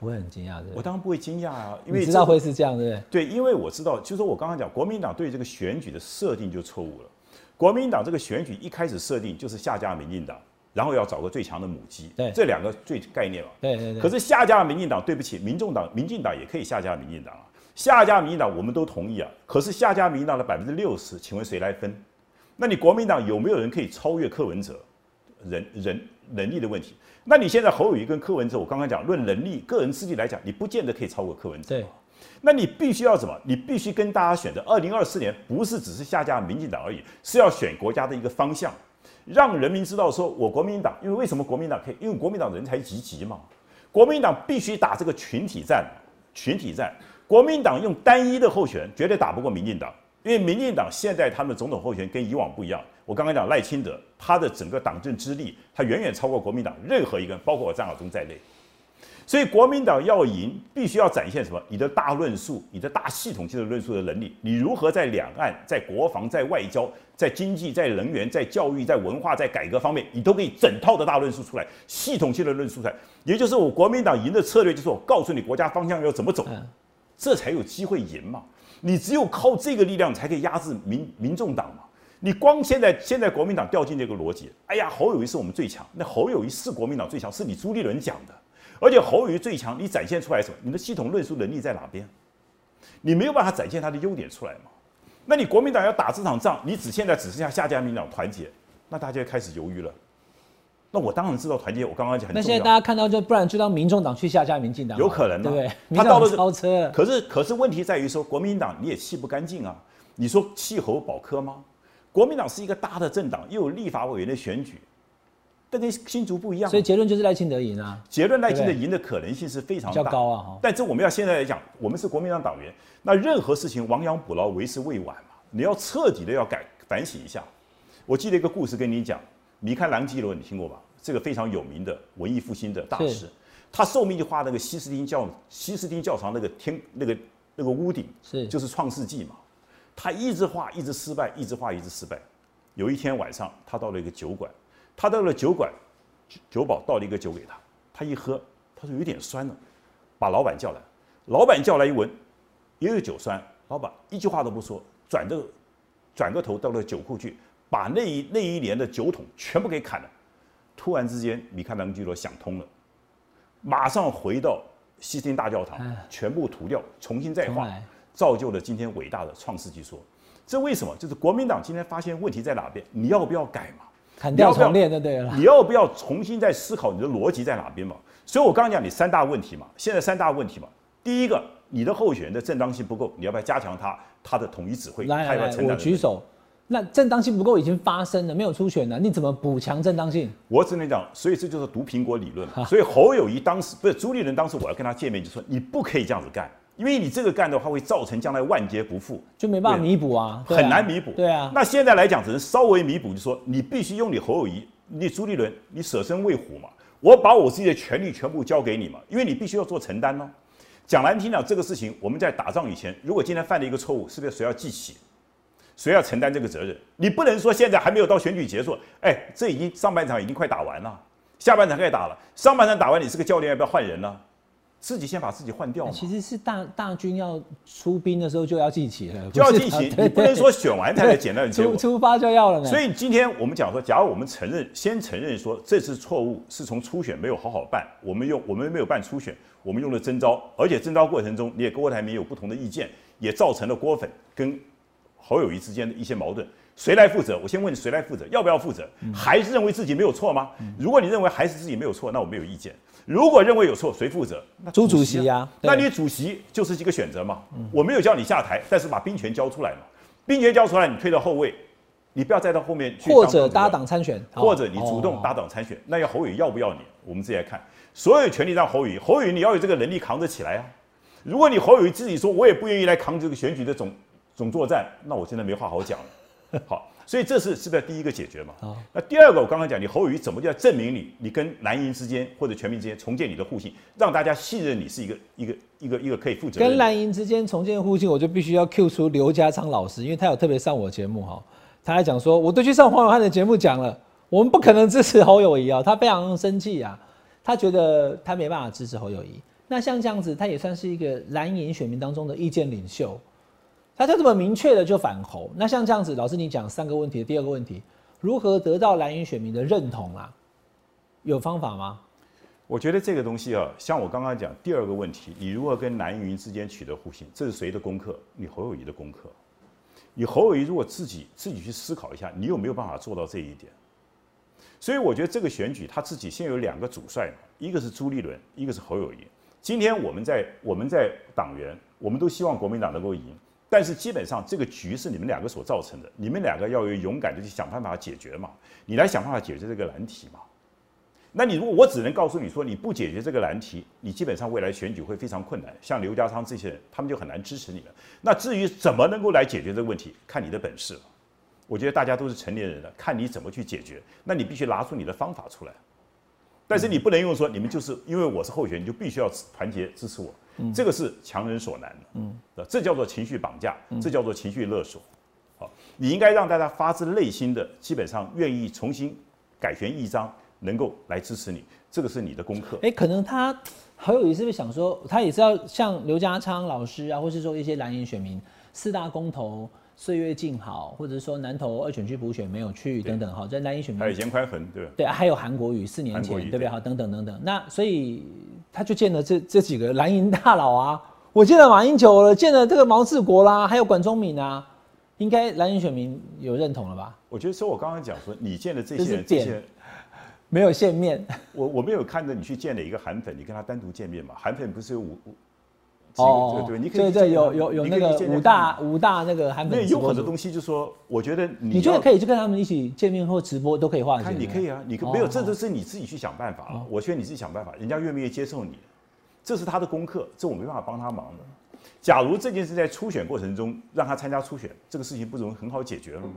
不会很惊讶的，我当然不会惊讶啊，因为知道会是这样，对不对？对，因为我知道，就是说我刚刚讲，国民党对这个选举的设定就错误了。国民党这个选举一开始设定就是下架民进党，然后要找个最强的母鸡，对，这两个最概念嘛。对对对。可是下架民进党，对不起，民众党、民进党也可以下架民进党啊。下架民进党我们都同意啊，可是下架民进党的百分之六十，请问谁来分？那你国民党有没有人可以超越柯文哲？人人能力的问题？那你现在侯友谊跟柯文哲，我刚刚讲论能力、个人资历来讲，你不见得可以超过柯文哲。对，那你必须要什么？你必须跟大家选择，二零二四年不是只是下架民进党而已，是要选国家的一个方向，让人民知道说，我国民党，因为为什么国民党可以？因为国民党人才济济嘛，国民党必须打这个群体战，群体战，国民党用单一的候选绝对打不过民进党。因为民进党现在他们总统候选跟以往不一样，我刚刚讲赖清德，他的整个党政之力，他远远超过国民党任何一个人，包括我张亚中在内。所以国民党要赢，必须要展现什么？你的大论述，你的大系统性的论述的能力，你如何在两岸、在国防、在外交、在经济、在能源、在教育、在文化、在改革方面，你都可以整套的大论述出来，系统性的论述出来。也就是我国民党赢的策略，就是我告诉你国家方向要怎么走，这才有机会赢嘛。你只有靠这个力量才可以压制民民众党嘛？你光现在现在国民党掉进这个逻辑，哎呀，侯友谊是我们最强，那侯友谊是国民党最强，是你朱立伦讲的，而且侯友谊最强，你展现出来什么？你的系统论述能力在哪边？你没有办法展现他的优点出来嘛？那你国民党要打这场仗，你只现在只剩下下家民党团结，那大家开始犹豫了。那我当然知道团结，我刚刚讲那现在大家看到就不然就让民众党去下架民进党，有可能对不对？他到了超车，可是可是问题在于说国民党你也气不干净啊！你说气候保科吗？国民党是一个大的政党，又有立法委员的选举，但跟新竹不一样。所以结论就是赖清德赢啊！结论赖清德赢的可能性是非常大，高啊！但这我们要现在来讲，我们是国民党党员，那任何事情亡羊补牢为时未晚嘛！你要彻底的要改反省一下。我记得一个故事跟你讲，米开朗基罗你听过吧？这个非常有名的文艺复兴的大师，他受命就画那个西斯汀教西斯汀教堂那个天那个那个屋顶，是就是创世纪嘛。他一直画，一直失败，一直画，一直失败。有一天晚上，他到了一个酒馆，他到了酒馆，酒保倒了一个酒给他，他一喝，他说有点酸了，把老板叫来，老板叫来一闻，也有酒酸，老板一句话都不说，转个转个头到了酒库去，把那一那一年的酒桶全部给砍了。突然之间，米开朗基罗想通了，马上回到西斯汀大教堂，全部涂掉，重新再画，造就了今天伟大的创世纪说。这为什么？就是国民党今天发现问题在哪边，你要不要改嘛？砍掉重练就对了。你要不要重新再思考你的逻辑在哪边嘛？所以我刚刚讲你三大问题嘛，现在三大问题嘛，第一个，你的候选人的正当性不够，你要不要加强他他的统一指挥？来来，我举手。那正当性不够已经发生了，没有初选了，你怎么补强正当性？我只能讲，所以这就是毒苹果理论。所以侯友谊当时不是朱立伦当时我要跟他见面就说，你不可以这样子干，因为你这个干的话会造成将来万劫不复，就没办法弥补啊，很难弥补。对啊。那现在来讲只能稍微弥补，就说你必须用你侯友谊，你朱立伦，你舍身为虎嘛，我把我自己的权利全部交给你嘛，因为你必须要做承担哦。讲难听点，这个事情我们在打仗以前，如果今天犯了一个错误，是不是谁要记起？谁要承担这个责任？你不能说现在还没有到选举结束，哎，这已经上半场已经快打完了，下半场该打了。上半场打完，你是个教练，要不要换人呢？自己先把自己换掉。其实是大大军要出兵的时候就要记起了，就要进行。你不能说选完才来简单的出出发就要了。所以今天我们讲说，假如我们承认，先承认说这次错误是从初选没有好好办，我们用我们没有办初选，我们用了征招，而且征招过程中你也跟郭台铭有不同的意见，也造成了郭粉跟。侯友谊之间的一些矛盾，谁来负责？我先问你，谁来负责？要不要负责？还是认为自己没有错吗？如果你认为还是自己没有错，那我没有意见。如果认为有错，谁负责？那朱主席呀，那你主席就是一个选择嘛。我没有叫你下台，但是把兵权交出来嘛。兵权交出来，你退到后卫，你不要再到后面去。或者搭档参选，或者你主动搭档参选，那要侯宇要不要你？我们自己来看，所有权利让侯宇，侯宇你要有这个能力扛得起来啊。如果你侯宇自己说，我也不愿意来扛这个选举的总。总作战，那我现在没话好讲了。好，所以这是是不是第一个解决嘛？啊那第二个，我刚刚讲，你侯友谊怎么叫证明你，你跟蓝营之间或者全民之间重建你的互信，让大家信任你是一个一个一个一个可以负责。跟蓝营之间重建互信，我就必须要 Q 出刘家昌老师，因为他有特别上我节目哈，他还讲说，我都去上黄永汉的节目讲了，我们不可能支持侯友谊啊，他非常生气啊，他觉得他没办法支持侯友谊。那像这样子，他也算是一个蓝营选民当中的意见领袖。他就这么明确的就反侯，那像这样子，老师你讲三个问题，第二个问题，如何得到蓝营选民的认同啊？有方法吗？我觉得这个东西啊，像我刚刚讲第二个问题，你如何跟蓝云之间取得互信，这是谁的功课？你侯友谊的功课。你侯友谊如果自己自己去思考一下，你有没有办法做到这一点？所以我觉得这个选举他自己现有两个主帅，一个是朱立伦，一个是侯友谊。今天我们在我们在党员，我们都希望国民党能够赢。但是基本上这个局是你们两个所造成的，你们两个要有勇敢的去想办法解决嘛，你来想办法解决这个难题嘛。那你如果我只能告诉你说你不解决这个难题，你基本上未来选举会非常困难。像刘家昌这些人，他们就很难支持你了。那至于怎么能够来解决这个问题，看你的本事了。我觉得大家都是成年人了，看你怎么去解决。那你必须拿出你的方法出来。但是你不能用说你们就是因为我是候选人，就必须要团结支持我。这个是强人所难的，嗯，这叫做情绪绑架，这叫做情绪勒索。好，你应该让大家发自内心的，基本上愿意重新改选一张，能够来支持你，这个是你的功课。哎，可能他侯友谊是不是想说，他也是要像刘家昌老师啊，或是说一些蓝营选民四大公投。岁月静好，或者说南投二选区补选没有去等等哈，在南一选民还有严宽恒对对，还有韩国瑜四年前对不对哈等等等等，那所以他就见了这这几个蓝营大佬啊，我见了马英九了，见了这个毛治国啦，还有管中敏啊，应该蓝营选民有认同了吧？我觉得说，我刚刚讲说你见了这些这些没有见面，我我没有看着你去见了一个韩粉，你跟他单独见面嘛？韩粉不是有五五。哦，对对，你可以对有有有那个五大五大那个韩粉有很多东西，就说我觉得你觉得可以，去跟他们一起见面或直播都可以化解。你可以啊，你没有，这都是你自己去想办法。我劝你自己想办法，人家愿不愿意接受你，这是他的功课，这我没办法帮他忙的。假如这件事在初选过程中让他参加初选，这个事情不容很好解决了吗？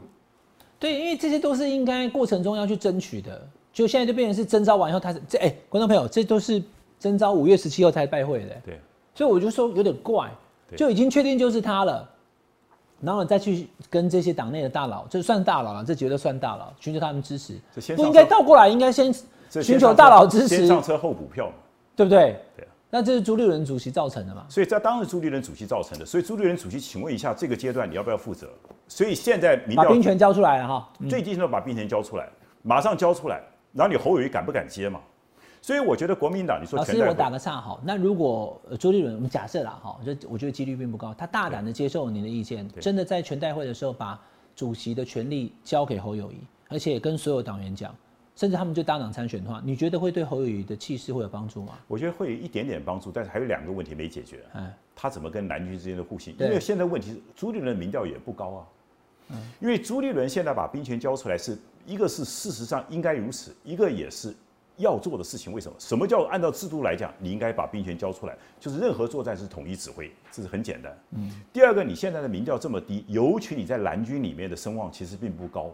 对，因为这些都是应该过程中要去争取的，就现在就变成是征召完以后，他是这哎，观众朋友，这都是征召五月十七号才拜会的。对，所以我就说有点怪。就已经确定就是他了，然后再去跟这些党内的大佬，这算大佬了，这绝对算大佬，寻求他们支持。不应该倒过来，应该先这寻求大佬支持先上车后补票嘛。对不对？对啊。那这是朱立伦主席造成的嘛？所以这当然朱立伦主席造成的。所以朱立伦主席，请问一下，这个阶段你要不要负责？所以现在民调把兵权交出来了哈，最低限度把兵权交出来，马上交出来，然后你侯友谊敢不敢接嘛？所以我觉得国民党，你说老师，我打个岔哈。那如果朱立伦，我们假设啦哈，就我觉得几率并不高，他大胆的接受您的意见，真的在全代会的时候把主席的权力交给侯友谊，而且跟所有党员讲，甚至他们就搭档参选的话，你觉得会对侯友谊的气势会有帮助吗？我觉得会有一点点帮助，但是还有两个问题没解决。嗯，他怎么跟蓝军之间的互信？因为现在问题是朱立伦的民调也不高啊。嗯，因为朱立伦现在把兵权交出来，是一个是事实上应该如此，一个也是。要做的事情，为什么？什么叫按照制度来讲，你应该把兵权交出来？就是任何作战是统一指挥，这是很简单。嗯。第二个，你现在的民调这么低，尤其你在蓝军里面的声望其实并不高，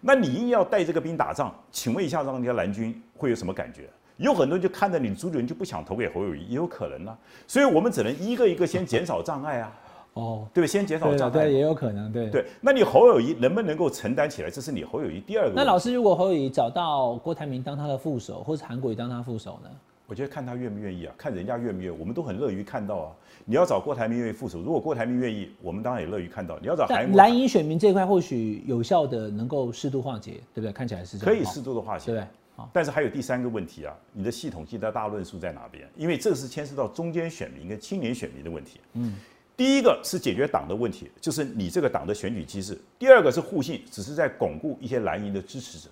那你硬要带这个兵打仗，请问一下，让人家蓝军会有什么感觉？有很多人就看着你朱立伦就不想投给侯友谊，也有可能呢。所以我们只能一个一个先减少障碍啊。哦，对，先减少障碍，对，也有可能，对，对。那你侯友谊能不能够承担起来？这是你侯友谊第二个。那老师，如果侯友谊找到郭台铭当他的副手，或是韩国瑜当他副手呢？我觉得看他愿不愿意啊，看人家愿不愿意，我们都很乐于看到啊。你要找郭台铭愿意副手，如果郭台铭愿意，我们当然也乐于看到。你要找韩蓝营选民这块，或许有效的能够适度化解，对不对？看起来是可以适度的化解，对不对？但是还有第三个问题啊，你的系统性的大论述在哪边？因为这是牵涉到中间选民跟青年选民的问题。嗯。第一个是解决党的问题，就是你这个党的选举机制；第二个是互信，只是在巩固一些蓝营的支持者；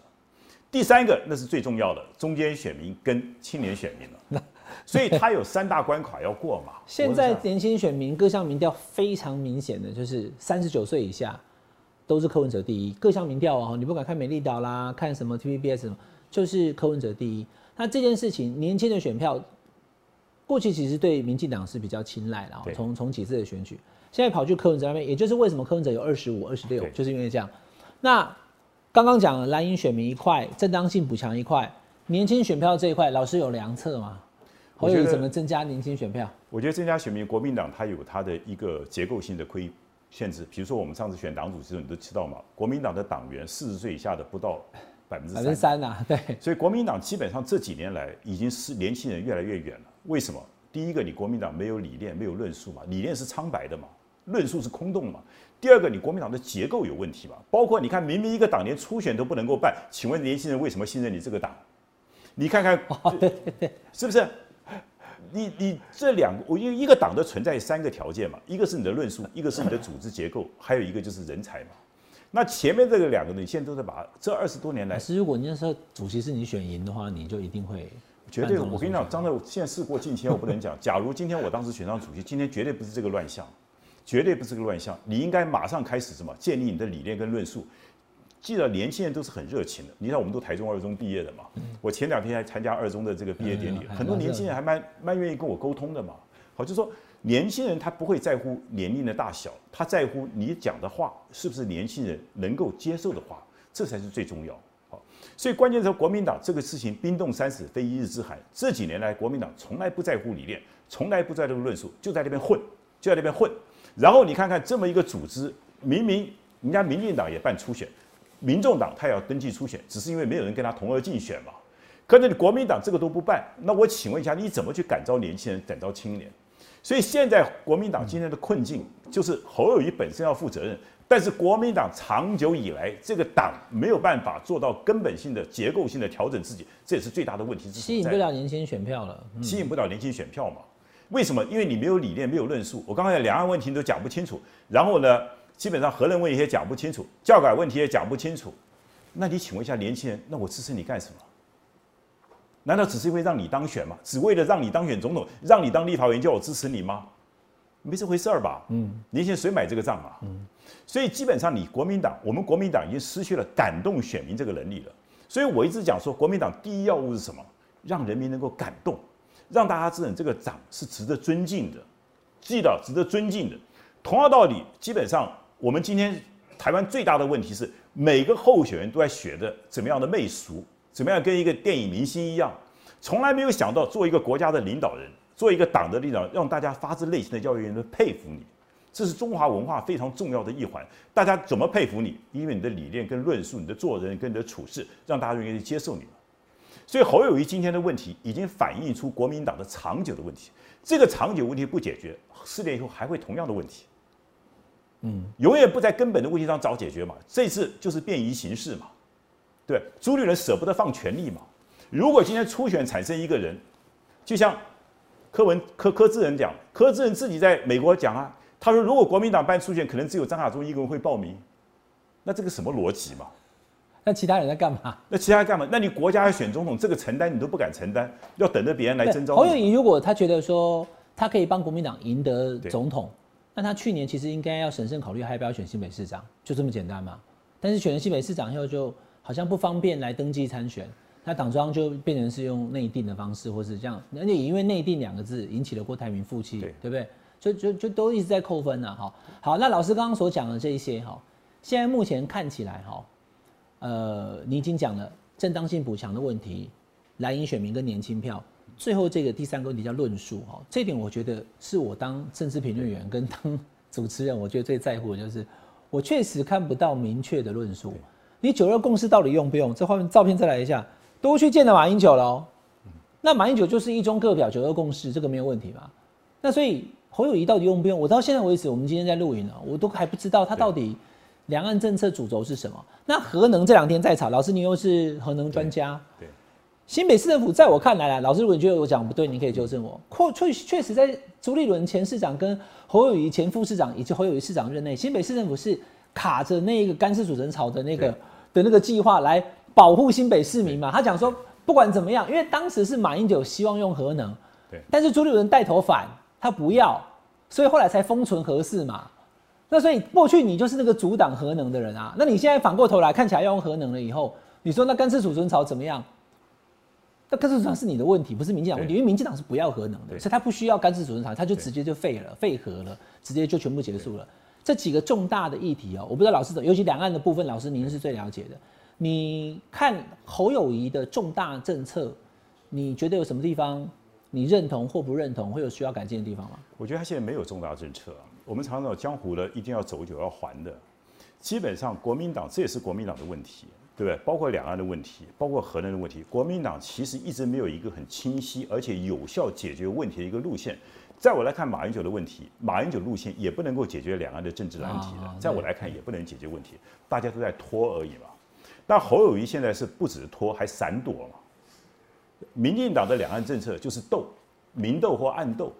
第三个那是最重要的，中间选民跟青年选民了。所以他有三大关卡要过嘛。现在年轻选民各项民调非常明显的就是三十九岁以下都是柯文哲第一，各项民调哦，你不管看美丽岛啦，看什么 T V B S 什么，就是柯文哲第一。那这件事情，年轻的选票。过去其实对民进党是比较青睐的，从从几次的选举，现在跑去柯文哲那边，也就是为什么柯文哲有二十五、二十六，就是因为这样。那刚刚讲了蓝营选民一块，正当性补强一块，年轻选票这一块，老师有良策吗？侯友怎么增加年轻选票？我觉得增加选民，国民党它有它的一个结构性的亏限制，比如说我们上次选党主席，你都知道嘛，国民党的党员四十岁以下的不到百分之三三呐，对。所以国民党基本上这几年来已经是年轻人越来越远了。为什么？第一个，你国民党没有理念，没有论述嘛？理念是苍白的嘛？论述是空洞嘛？第二个，你国民党的结构有问题嘛？包括你看，明明一个党连初选都不能够办，请问年轻人为什么信任你这个党？你看看，是不是？你你这两个，我一一个党的存在三个条件嘛？一个是你的论述，一个是你的组织结构，还有一个就是人才嘛？那前面这个两个，你现在都在把这二十多年来，是如果你那时候主席是你选赢的话，你就一定会。绝对，我跟你讲，张德，现在事过境迁，我不能讲。假如今天我当时选上主席，今天绝对不是这个乱象，绝对不是这个乱象。你应该马上开始什么？建立你的理念跟论述。记得年轻人都是很热情的。你看，我们都台中二中毕业的嘛。我前两天还参加二中的这个毕业典礼，很多年轻人还蛮蛮愿意跟我沟通的嘛。好，就说年轻人他不会在乎年龄的大小，他在乎你讲的话是不是年轻人能够接受的话，这才是最重要。所以关键是国民党这个事情冰冻三尺非一日之寒。这几年来，国民党从来不在乎理念，从来不在这个论述，就在那边混，就在那边混。然后你看看这么一个组织，明明人家民进党也办初选，民众党他也要登记初选，只是因为没有人跟他同额竞选嘛。可是你国民党这个都不办，那我请问一下，你怎么去感召年轻人，感召青年？所以现在国民党今天的困境，就是侯友谊本身要负责任。但是国民党长久以来，这个党没有办法做到根本性的、结构性的调整自己，这也是最大的问题之。吸引不了年轻选票了，吸引不了年轻选票嘛？为什么？因为你没有理念，没有论述。我刚才两岸问题都讲不清楚，然后呢，基本上核能问题也讲不清楚，教改问题也讲不清楚。那你请问一下年轻人，那我支持你干什么？难道只是因为让你当选吗？只为了让你当选总统，让你当立法委员叫我支持你吗？没这回事儿吧？嗯，年轻人谁买这个账啊？嗯。所以基本上，你国民党，我们国民党已经失去了感动选民这个能力了。所以我一直讲说，国民党第一要务是什么？让人民能够感动，让大家知道这个党是值得尊敬的，记得值得尊敬的。同样道理，基本上我们今天台湾最大的问题是，每个候选人都在学着怎么样的媚俗，怎么样跟一个电影明星一样，从来没有想到做一个国家的领导人，做一个党的领导，让大家发自内心的教育人佩服你。这是中华文化非常重要的一环，大家怎么佩服你？因为你的理念跟论述，你的做人跟你的处事，让大家愿意接受你所以侯友谊今天的问题已经反映出国民党的长久的问题。这个长久问题不解决，四年以后还会同样的问题。嗯，永远不在根本的问题上找解决嘛。这次就是便宜行事嘛。对，朱立伦舍不得放权力嘛。如果今天初选产生一个人，就像柯文柯柯志仁讲，柯志仁自己在美国讲啊，他说如果国民党办初选，可能只有张亚中一个人会报名。那这个什么逻辑嘛？那其他人在干嘛？那其他人干嘛？那你国家要选总统，这个承担你都不敢承担，要等着别人来征召。侯友谊如果他觉得说他可以帮国民党赢得总统，那他去年其实应该要审慎考虑，还要不要选新北市长，就这么简单嘛。但是选了新北市长以后，就好像不方便来登记参选，那党中央就变成是用内定的方式，或是这样，而且因为内定两个字引起了郭台铭负气，对不对？就就就都一直在扣分呢。哈，好，那老师刚刚所讲的这一些哈。现在目前看起来，哈，呃，你已经讲了正当性补强的问题，蓝营选民跟年轻票，最后这个第三个问题叫论述，哈，这点我觉得是我当政治评论员跟当 主持人，我觉得最在乎的就是，我确实看不到明确的论述。你九二共识到底用不用？这画面照片再来一下，都去见了马英九了，那马英九就是一中各表九二共识，这个没有问题吧？那所以侯友谊到底用不用？我到现在为止，我们今天在录影呢，我都还不知道他到底。两岸政策主轴是什么？那核能这两天在吵，老师你又是核能专家。对，新北市政府在我看来，老师如果你觉得我讲不对，你可以纠正我。确确确实，在朱立伦前市长跟侯友谊前副市长以及侯友谊市长任内，新北市政府是卡着那个干式主人潮的那个的那个计划来保护新北市民嘛？他讲说，不管怎么样，因为当时是马英九希望用核能，对，但是朱立伦带头反，他不要，所以后来才封存核四嘛。那所以过去你就是那个阻挡核能的人啊，那你现在反过头来看起来要用核能了以后，你说那干式储存槽怎么样？那干式储存槽是你的问题，不是民进党问题，因为民进党是不要核能的，所以他不需要干式储存槽，他就直接就废了，废核了，直接就全部结束了。这几个重大的议题哦，我不知道老师怎，尤其两岸的部分，老师您是最了解的。你看侯友谊的重大政策，你觉得有什么地方你认同或不认同，会有需要改进的地方吗？我觉得他现在没有重大政策。我们常常江湖的，一定要走就要还的。基本上，国民党这也是国民党的问题，对不对？包括两岸的问题，包括核能的问题，国民党其实一直没有一个很清晰而且有效解决问题的一个路线。在我来看，马英九的问题，马英九路线也不能够解决两岸的政治难题的。在我来看，也不能解决问题，大家都在拖而已嘛。那侯友谊现在是不止拖，还闪躲嘛。民进党的两岸政策就是斗，明斗或暗斗，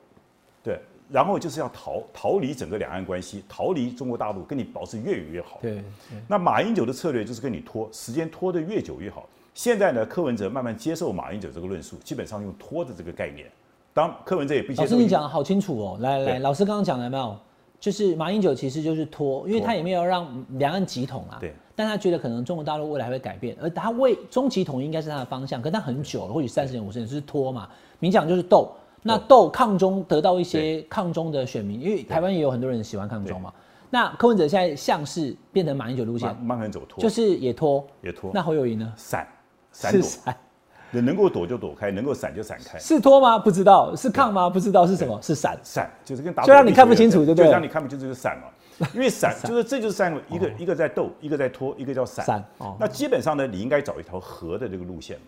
对。然后就是要逃逃离整个两岸关系，逃离中国大陆，跟你保持越远越好。对。那马英九的策略就是跟你拖，时间拖得越久越好。现在呢，柯文哲慢慢接受马英九这个论述，基本上用拖的这个概念。当柯文哲也不接受。老师，你讲的好清楚哦。来来，老师刚刚讲了没有？就是马英九其实就是拖，因为他也没有让两岸急统啊。对。但他觉得可能中国大陆未来会改变，而他为终极统一应该是他的方向，可他很久了，或许三十年、五十年是拖嘛。明讲就是斗。那斗抗中得到一些抗中的选民，因为台湾也有很多人喜欢抗中嘛。那柯文哲现在像是变成马英九路线，慢慢走拖，就是也拖也拖。那侯友谊呢？闪闪躲，能够躲就躲开，能够闪就闪开。是拖吗？不知道。是抗吗？不知道是什么？是闪闪，就是跟打就让你看不清楚，对不对？就让你看不清楚就闪嘛。因为闪就是这就是三个，一个一个在斗，一个在拖，一个叫闪。闪。那基本上呢，你应该找一条合的这个路线嘛。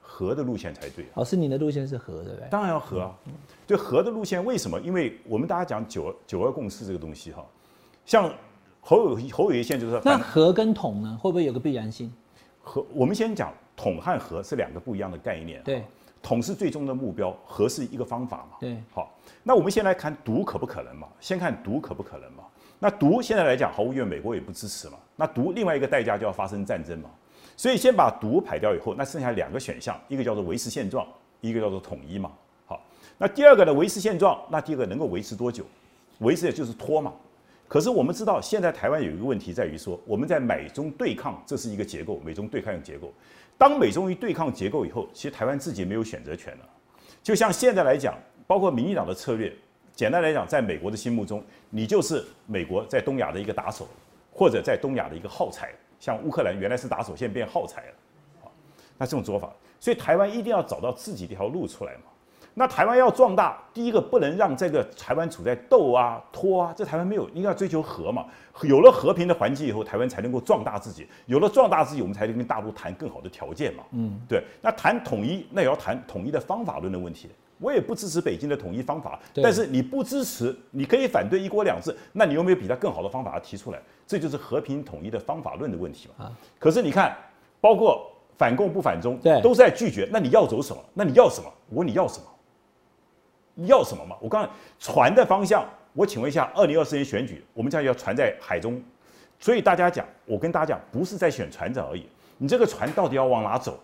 合的路线才对。哦，是，你的路线是合的呗？当然要合啊。对合的路线，为什么？因为我们大家讲九九二共识这个东西哈，像侯友侯友谊现在就是那合跟统呢，会不会有个必然性？合，我们先讲统和合是两个不一样的概念。对，统是最终的目标，和是一个方法嘛。对，好，那我们先来看独可不可能嘛？先看独可不可能嘛？那独现在来讲，毫无疑问，美国也不支持嘛。那独另外一个代价就要发生战争嘛。所以先把毒排掉以后，那剩下两个选项，一个叫做维持现状，一个叫做统一嘛。好，那第二个呢，维持现状，那第二个能够维持多久？维持也就是拖嘛。可是我们知道，现在台湾有一个问题在于说，我们在美中对抗，这是一个结构，美中对抗的结构。当美中一对抗结构以后，其实台湾自己没有选择权了。就像现在来讲，包括民进党的策略，简单来讲，在美国的心目中，你就是美国在东亚的一个打手，或者在东亚的一个耗材。像乌克兰原来是打手，现在变耗材了，啊，那这种做法，所以台湾一定要找到自己的一条路出来嘛。那台湾要壮大，第一个不能让这个台湾处在斗啊、拖啊，这台湾没有，应该要追求和嘛。有了和平的环境以后，台湾才能够壮大自己。有了壮大自己，我们才能跟大陆谈更好的条件嘛。嗯，对。那谈统一，那也要谈统一的方法论的问题。我也不支持北京的统一方法，但是你不支持，你可以反对一国两制，那你有没有比他更好的方法提出来？这就是和平统一的方法论的问题嘛。啊，可是你看，包括反共不反中，对，都在拒绝。那你要走什么？那你要什么？我问你要什么？要什么嘛？我刚才船的方向，我请问一下，二零二四年选举，我们将要船在海中，所以大家讲，我跟大家讲，不是在选船长而已，你这个船到底要往哪走？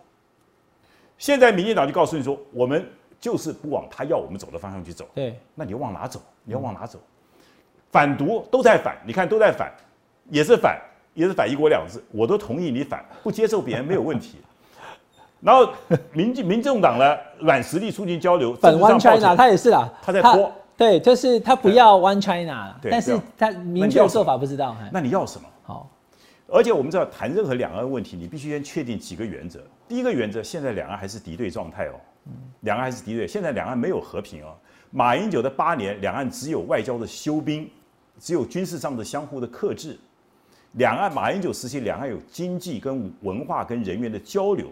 现在民进党就告诉你说，我们就是不往他要我们走的方向去走。对，那你要往哪走？你要往哪走？反独都在反，你看都在反，也是反，也是反一国两制，我都同意你反，不接受别人没有问题。然后民进民众党呢，软实力促进交流，反 One China，他也是啦，他在拖，对，就是他不要 One China，但是他明确做法不知道。那你要什么？好，而且我们知道谈任何两岸问题，你必须先确定几个原则。第一个原则，现在两岸还是敌对状态哦，两岸还是敌对，现在两岸没有和平啊。马英九的八年，两岸只有外交的休兵，只有军事上的相互的克制。两岸马英九时期，两岸有经济跟文化跟人员的交流。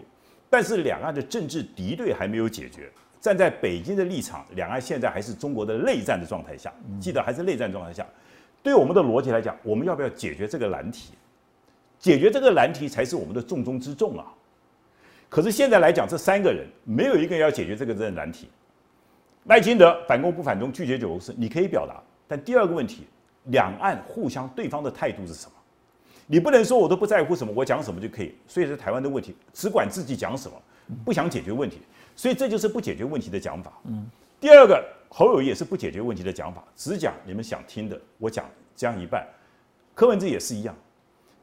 但是两岸的政治敌对还没有解决。站在北京的立场，两岸现在还是中国的内战的状态下。记得还是内战状态下。对我们的逻辑来讲，我们要不要解决这个难题？解决这个难题才是我们的重中之重啊！可是现在来讲，这三个人没有一个人要解决这个这难题。赖清德反攻不反中，拒绝九五四，你可以表达。但第二个问题，两岸互相对方的态度是什么？你不能说我都不在乎什么，我讲什么就可以。所以是台湾的问题，只管自己讲什么，不想解决问题。所以这就是不解决问题的讲法。嗯。第二个，侯友谊也是不解决问题的讲法，只讲你们想听的，我讲讲一半。柯文哲也是一样，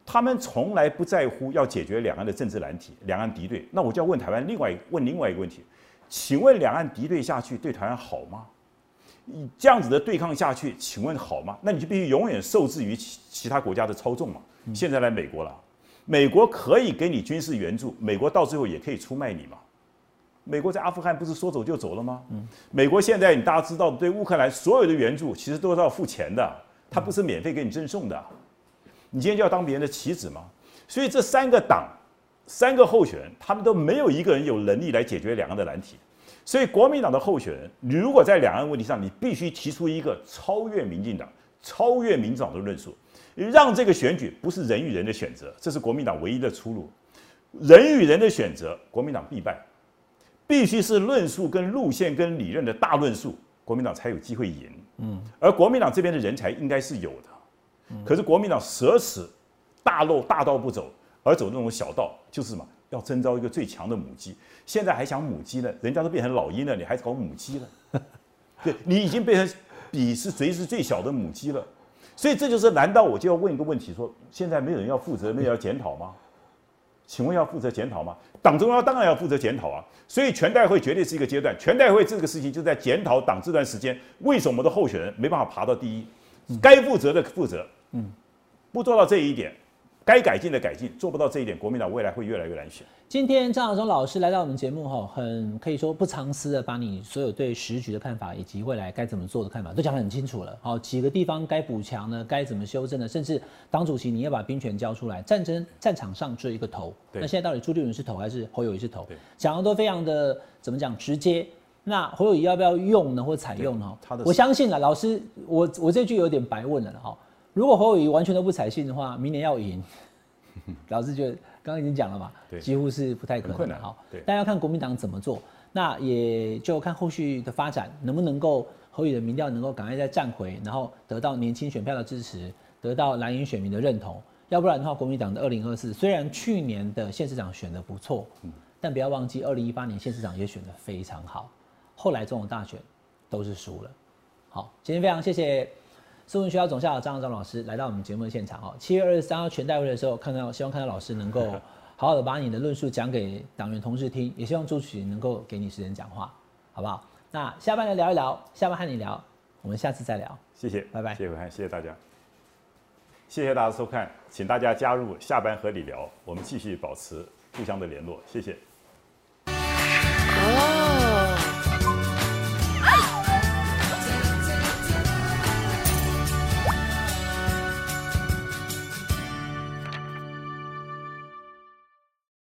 他们从来不在乎要解决两岸的政治难题，两岸敌对。那我就要问台湾另外问另外一个问题，请问两岸敌对下去对台湾好吗？你这样子的对抗下去，请问好吗？那你就必须永远受制于其其他国家的操纵嘛。现在来美国了，美国可以给你军事援助，美国到最后也可以出卖你嘛。美国在阿富汗不是说走就走了吗？嗯，美国现在你大家知道，对乌克兰所有的援助其实都是要付钱的，它不是免费给你赠送的。你今天就要当别人的棋子吗？所以这三个党、三个候选人，他们都没有一个人有能力来解决两岸的难题。所以国民党的候选人，你如果在两岸问题上，你必须提出一个超越民进党、超越民党的论述。让这个选举不是人与人的选择，这是国民党唯一的出路。人与人的选择，国民党必败。必须是论述跟路线跟理论的大论述，国民党才有机会赢。嗯，而国民党这边的人才应该是有的。可是国民党舍死大路大道不走，而走那种小道，就是什么？要征召一个最强的母鸡。现在还想母鸡呢？人家都变成老鹰了，你还搞母鸡了？对你已经变成比是谁是最小的母鸡了。所以这就是，难道我就要问一个问题：说现在没有人要负责，没有要检讨吗？请问要负责检讨吗？党中央当然要负责检讨啊！所以全代会绝对是一个阶段，全代会这个事情就在检讨党这段时间为什么的候选人没办法爬到第一，该负责的负责，嗯，不做到这一点。该改进的改进，做不到这一点，国民党未来会越来越难选。今天张亚中老师来到我们节目哈，很可以说不藏私的把你所有对时局的看法以及未来该怎么做的看法都讲得很清楚了。好，几个地方该补强呢，该怎么修正呢？甚至党主席你要把兵权交出来，战争战场上只有一个头。那现在到底朱立伦是头还是侯友谊是头？讲的都非常的怎么讲直接。那侯友谊要不要用呢，或采用呢？我相信了，老师，我我这句有点白问了哈。如果侯友谊完全都不采信的话，明年要赢，老师觉得刚刚已经讲了嘛，几乎是不太可能。好，但要看国民党怎么做，那也就看后续的发展能不能够侯友的民调能够赶快再站回，然后得到年轻选票的支持，得到蓝营选民的认同。要不然的话，国民党的二零二四虽然去年的县市长选的不错，但不要忘记二零一八年县市长也选的非常好，后来总统大选都是输了。好，今天非常谢谢。斯文学校总校长张张老师来到我们节目的现场哦。七月二十三号全代会的时候，看到希望看到老师能够 好好的把你的论述讲给党员同事听，也希望朱曲能够给你时间讲话，好不好？那下班来聊一聊，下班和你聊，我们下次再聊。谢谢，拜拜。谢谢谢谢大家，谢谢大家收看，请大家加入下班和你聊，我们继续保持互相的联络，谢谢。